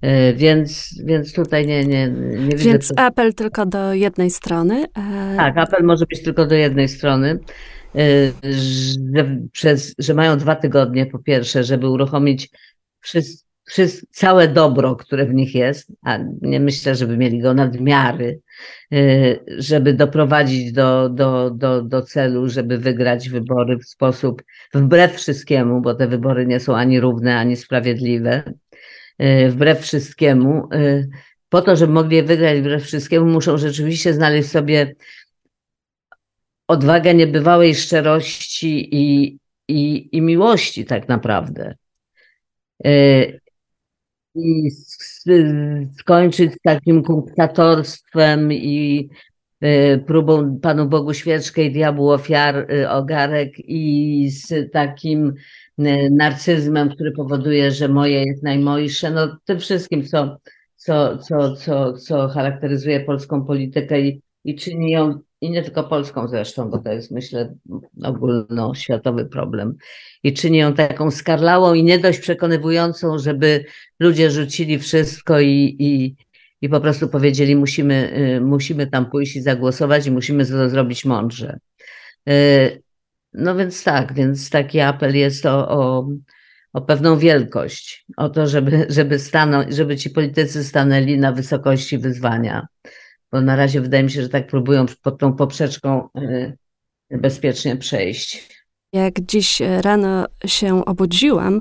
E, więc, więc tutaj nie, nie, nie widzę. Więc apel tylko do jednej strony. Tak, apel może być tylko do jednej strony. Że, przez, że mają dwa tygodnie, po pierwsze, żeby uruchomić wszystko całe dobro, które w nich jest, a nie myślę, żeby mieli go nadmiary, y, żeby doprowadzić do, do, do, do celu, żeby wygrać wybory w sposób wbrew wszystkiemu, bo te wybory nie są ani równe, ani sprawiedliwe. wbrew wszystkiemu. Po to, żeby mogli wygrać wbrew wszystkiemu, muszą rzeczywiście znaleźć sobie odwagę niebywałej szczerości i, i, i miłości tak naprawdę. I skończyć z takim kunktatorstwem i Y, próbą Panu Bogu świeczkę i diabłu ofiar, y, ogarek i z takim y, narcyzmem, który powoduje, że moje jest najmojsze, no tym wszystkim, co, co, co, co, co charakteryzuje polską politykę i, i czyni ją, i nie tylko polską zresztą, bo to jest myślę ogólnoświatowy problem, i czyni ją taką skarlałą i nie dość przekonywującą, żeby ludzie rzucili wszystko i, i, i po prostu powiedzieli, musimy, y, musimy tam pójść i zagłosować i musimy to zrobić mądrze. Y, no więc tak, więc taki apel jest o, o, o pewną wielkość, o to, żeby, żeby, stanąć, żeby ci politycy stanęli na wysokości wyzwania, bo na razie wydaje mi się, że tak próbują pod tą poprzeczką y, bezpiecznie przejść. Jak dziś rano się obudziłam,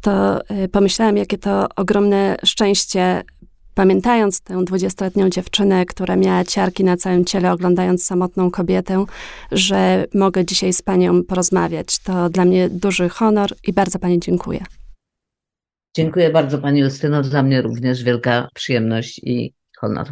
to pomyślałam, jakie to ogromne szczęście Pamiętając tę dwudziestoletnią dziewczynę, która miała ciarki na całym ciele, oglądając samotną kobietę, że mogę dzisiaj z panią porozmawiać. To dla mnie duży honor i bardzo pani dziękuję. Dziękuję bardzo pani Justyno. Dla mnie również wielka przyjemność i honor.